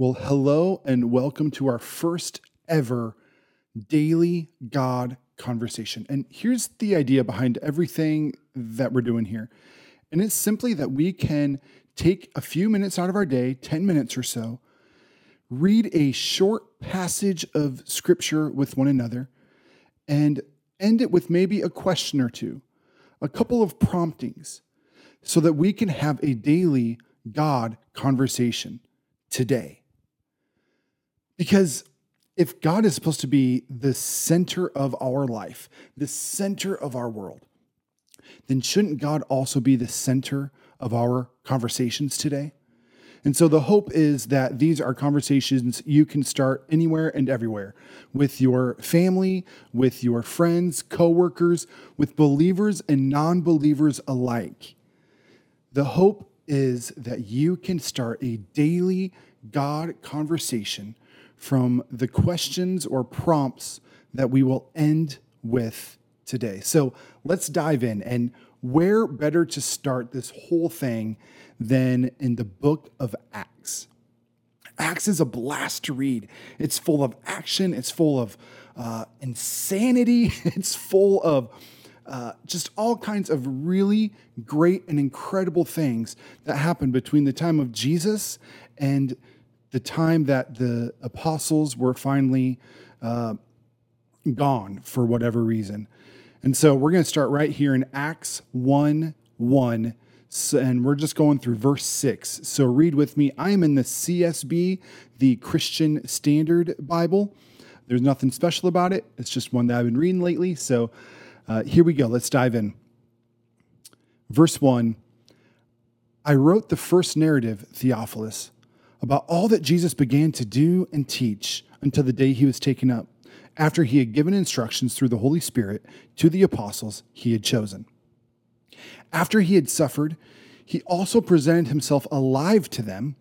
Well, hello and welcome to our first ever daily God conversation. And here's the idea behind everything that we're doing here. And it's simply that we can take a few minutes out of our day, 10 minutes or so, read a short passage of scripture with one another, and end it with maybe a question or two, a couple of promptings, so that we can have a daily God conversation today. Because if God is supposed to be the center of our life, the center of our world, then shouldn't God also be the center of our conversations today? And so the hope is that these are conversations you can start anywhere and everywhere with your family, with your friends, coworkers, with believers and non believers alike. The hope is that you can start a daily God conversation from the questions or prompts that we will end with today. So let's dive in. And where better to start this whole thing than in the book of Acts? Acts is a blast to read. It's full of action, it's full of uh, insanity, it's full of uh, just all kinds of really great and incredible things that happened between the time of Jesus and the time that the apostles were finally uh, gone for whatever reason. And so we're going to start right here in Acts 1 1. So, and we're just going through verse 6. So read with me. I am in the CSB, the Christian Standard Bible. There's nothing special about it, it's just one that I've been reading lately. So uh, here we go. Let's dive in. Verse 1 I wrote the first narrative, Theophilus about all that Jesus began to do and teach until the day he was taken up, after he had given instructions through the Holy Spirit to the apostles he had chosen. After he had suffered, he also presented himself alive to them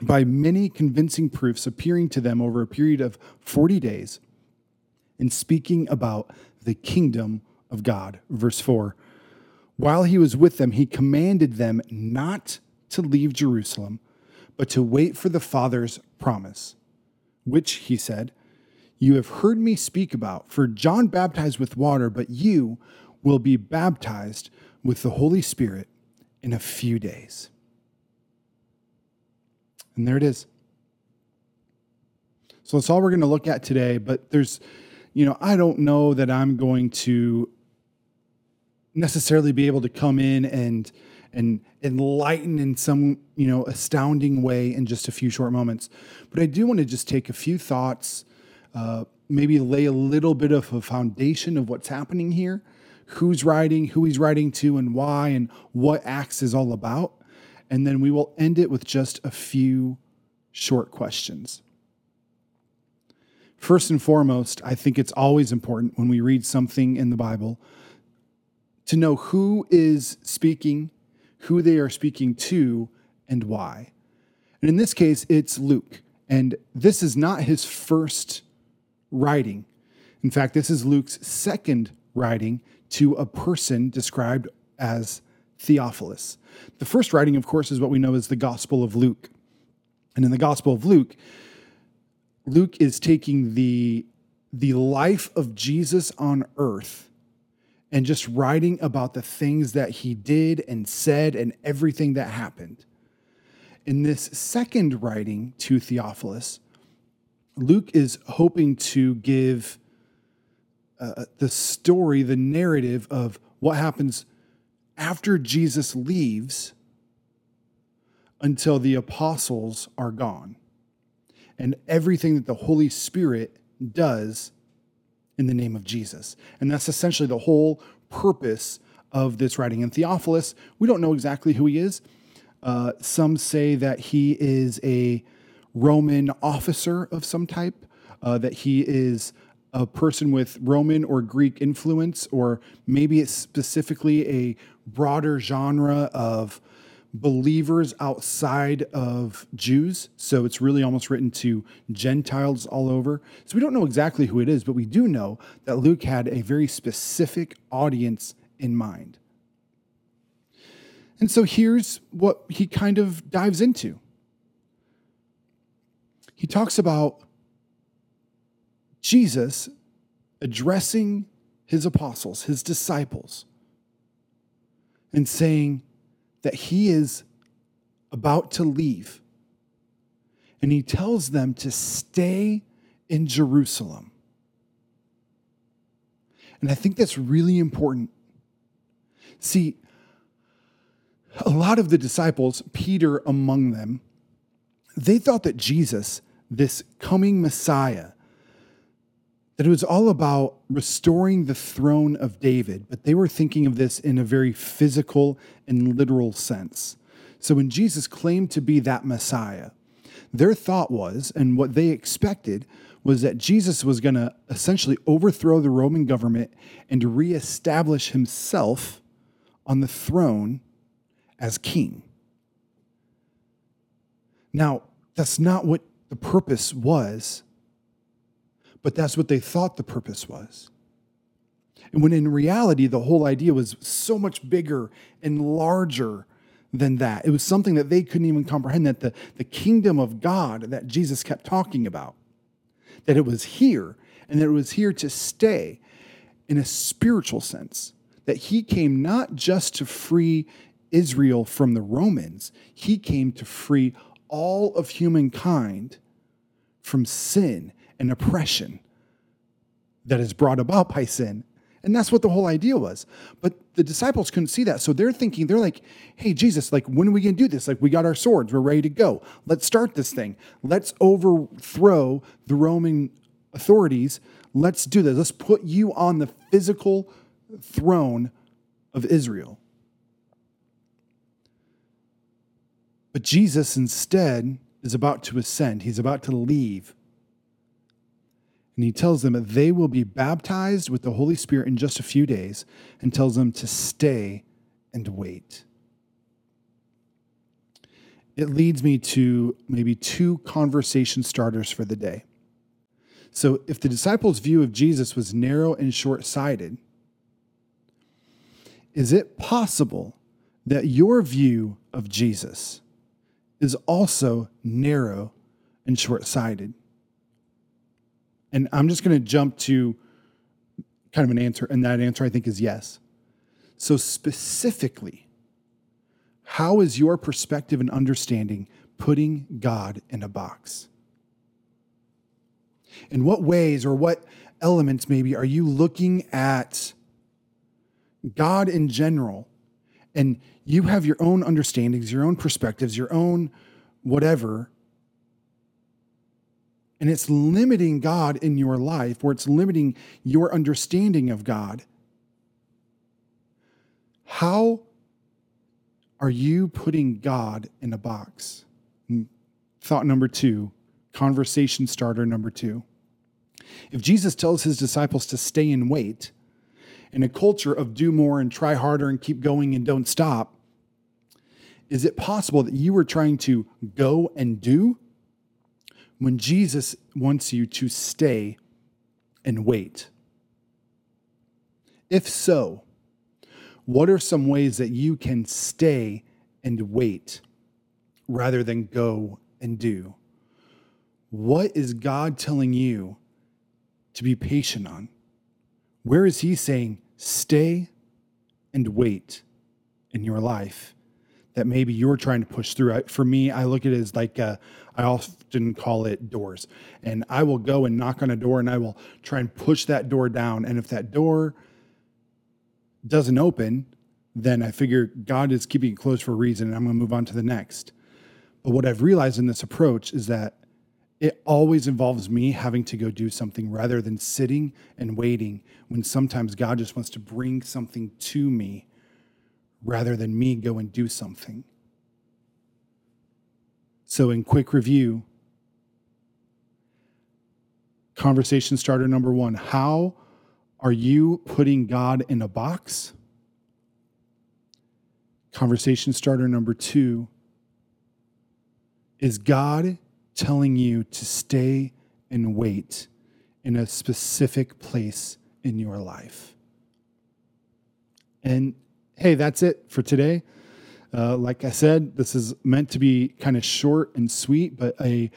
by many convincing proofs, appearing to them over a period of 40 days and speaking about the kingdom of God. Verse 4 While he was with them, he commanded them not to leave Jerusalem but to wait for the Father's promise, which, he said, you have heard me speak about. For John baptized with water, but you will be baptized with the Holy Spirit in a few days. And there it is. So that's all we're going to look at today. But there's, you know, I don't know that I'm going to necessarily be able to come in and and enlighten in some you know astounding way in just a few short moments. But i do want to just take a few thoughts uh, maybe lay a little bit of a foundation of what's happening here who's writing who he's writing to and why and what acts is all about. And then we will end it with just a few short questions. First and foremost i think it's always important when we read something in the bible to know who is speaking who they are speaking to and why. And in this case, it's Luke. And this is not his first writing. In fact, this is Luke's second writing to a person described as Theophilus. The first writing, of course, is what we know as the Gospel of Luke. And in the Gospel of Luke, Luke is taking the, the life of Jesus on earth and just writing about the things that he did and said and everything that happened. In this second writing to Theophilus, Luke is hoping to give uh, the story, the narrative of what happens after Jesus leaves until the apostles are gone and everything that the Holy Spirit does in the name of Jesus. And that's essentially the whole purpose of this writing. And Theophilus, we don't know exactly who he is. Uh, some say that he is a Roman officer of some type, uh, that he is a person with Roman or Greek influence, or maybe it's specifically a broader genre of believers outside of Jews. So it's really almost written to Gentiles all over. So we don't know exactly who it is, but we do know that Luke had a very specific audience in mind. And so here's what he kind of dives into. he talks about Jesus addressing his apostles, his disciples, and saying that he is about to leave. And he tells them to stay in Jerusalem. And I think that's really important. See, a lot of the disciples, Peter among them, they thought that Jesus, this coming Messiah, that it was all about restoring the throne of David, but they were thinking of this in a very physical and literal sense. So when Jesus claimed to be that Messiah, their thought was, and what they expected, was that Jesus was going to essentially overthrow the Roman government and reestablish himself on the throne as king. Now, that's not what the purpose was, but that's what they thought the purpose was. And when in reality, the whole idea was so much bigger and larger than that. It was something that they couldn't even comprehend that the, the kingdom of God that Jesus kept talking about, that it was here and that it was here to stay in a spiritual sense, that he came not just to free Israel from the Romans, he came to free all of humankind from sin and oppression that is brought about by sin. And that's what the whole idea was. But the disciples couldn't see that. So they're thinking, they're like, hey, Jesus, like, when are we going to do this? Like, we got our swords. We're ready to go. Let's start this thing. Let's overthrow the Roman authorities. Let's do this. Let's put you on the physical throne of Israel. But Jesus instead is about to ascend, he's about to leave. And he tells them that they will be baptized with the Holy Spirit in just a few days and tells them to stay and wait. It leads me to maybe two conversation starters for the day. So, if the disciples' view of Jesus was narrow and short sighted, is it possible that your view of Jesus is also narrow and short sighted. And I'm just going to jump to kind of an answer, and that answer I think is yes. So, specifically, how is your perspective and understanding putting God in a box? In what ways or what elements, maybe, are you looking at God in general and you have your own understandings, your own perspectives, your own whatever. And it's limiting God in your life, or it's limiting your understanding of God. How are you putting God in a box? Hmm. Thought number two, conversation starter number two. If Jesus tells his disciples to stay and wait, in a culture of do more and try harder and keep going and don't stop, is it possible that you are trying to go and do when Jesus wants you to stay and wait? If so, what are some ways that you can stay and wait rather than go and do? What is God telling you to be patient on? Where is He saying, stay and wait in your life that maybe you're trying to push through. For me, I look at it as like uh, I often call it doors, and I will go and knock on a door, and I will try and push that door down. And if that door doesn't open, then I figure God is keeping it closed for a reason, and I'm going to move on to the next. But what I've realized in this approach is that it always involves me having to go do something rather than sitting and waiting when sometimes God just wants to bring something to me rather than me go and do something. So, in quick review, conversation starter number one How are you putting God in a box? Conversation starter number two Is God telling you to stay and wait in a specific place in your life. And hey, that's it for today. Uh, like I said, this is meant to be kind of short and sweet, but a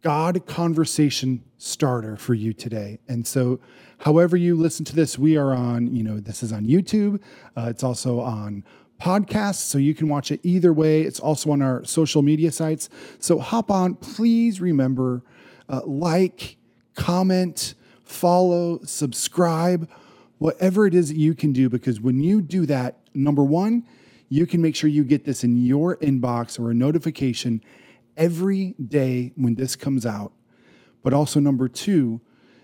God conversation starter for you today. And so, however you listen to this, we are on, you know, this is on YouTube. Uh, it's also on podcasts, so you can watch it either way. It's also on our social media sites. So hop on. Please remember, uh, like, comment, follow, subscribe, whatever it is that you can do, because when you do that, number one, you can make sure you get this in your inbox or a notification every day when this comes out. But also, number two,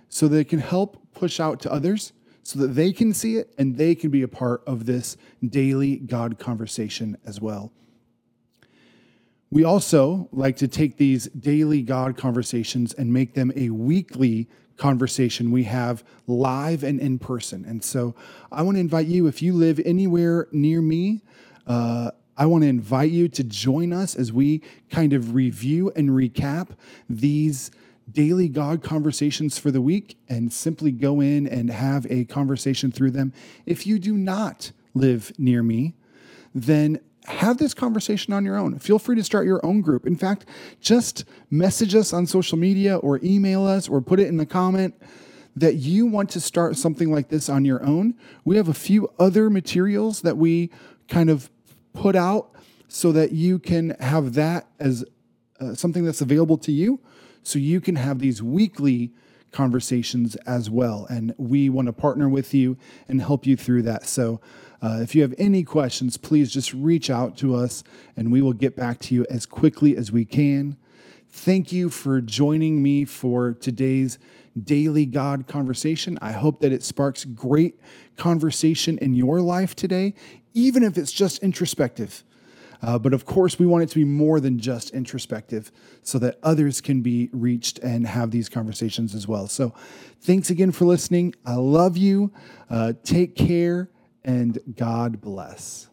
so that it can help push out to others so that they can see it and they can be a part of this daily God conversation as well. We also like to take these daily God conversations and make them a weekly conversation we have live and in person. And so I want to invite you, if you live anywhere near me, uh, I want to invite you to join us as we kind of review and recap these daily God conversations for the week and simply go in and have a conversation through them. If you do not live near me, then have this conversation on your own. Feel free to start your own group. In fact, just message us on social media or email us or put it in the comment that you want to start something like this on your own. We have a few other materials that we kind of put out so that you can have that as uh, something that's available to you so you can have these weekly conversations as well. And we want to partner with you and help you through that. So uh, if you have any questions, please just reach out to us and we will get back to you as quickly as we can. Thank you for joining me for today's daily God conversation. I hope that it sparks great conversation in your life today, even if it's just introspective. Uh, but of course, we want it to be more than just introspective so that others can be reached and have these conversations as well. So, thanks again for listening. I love you. Uh, take care and God bless.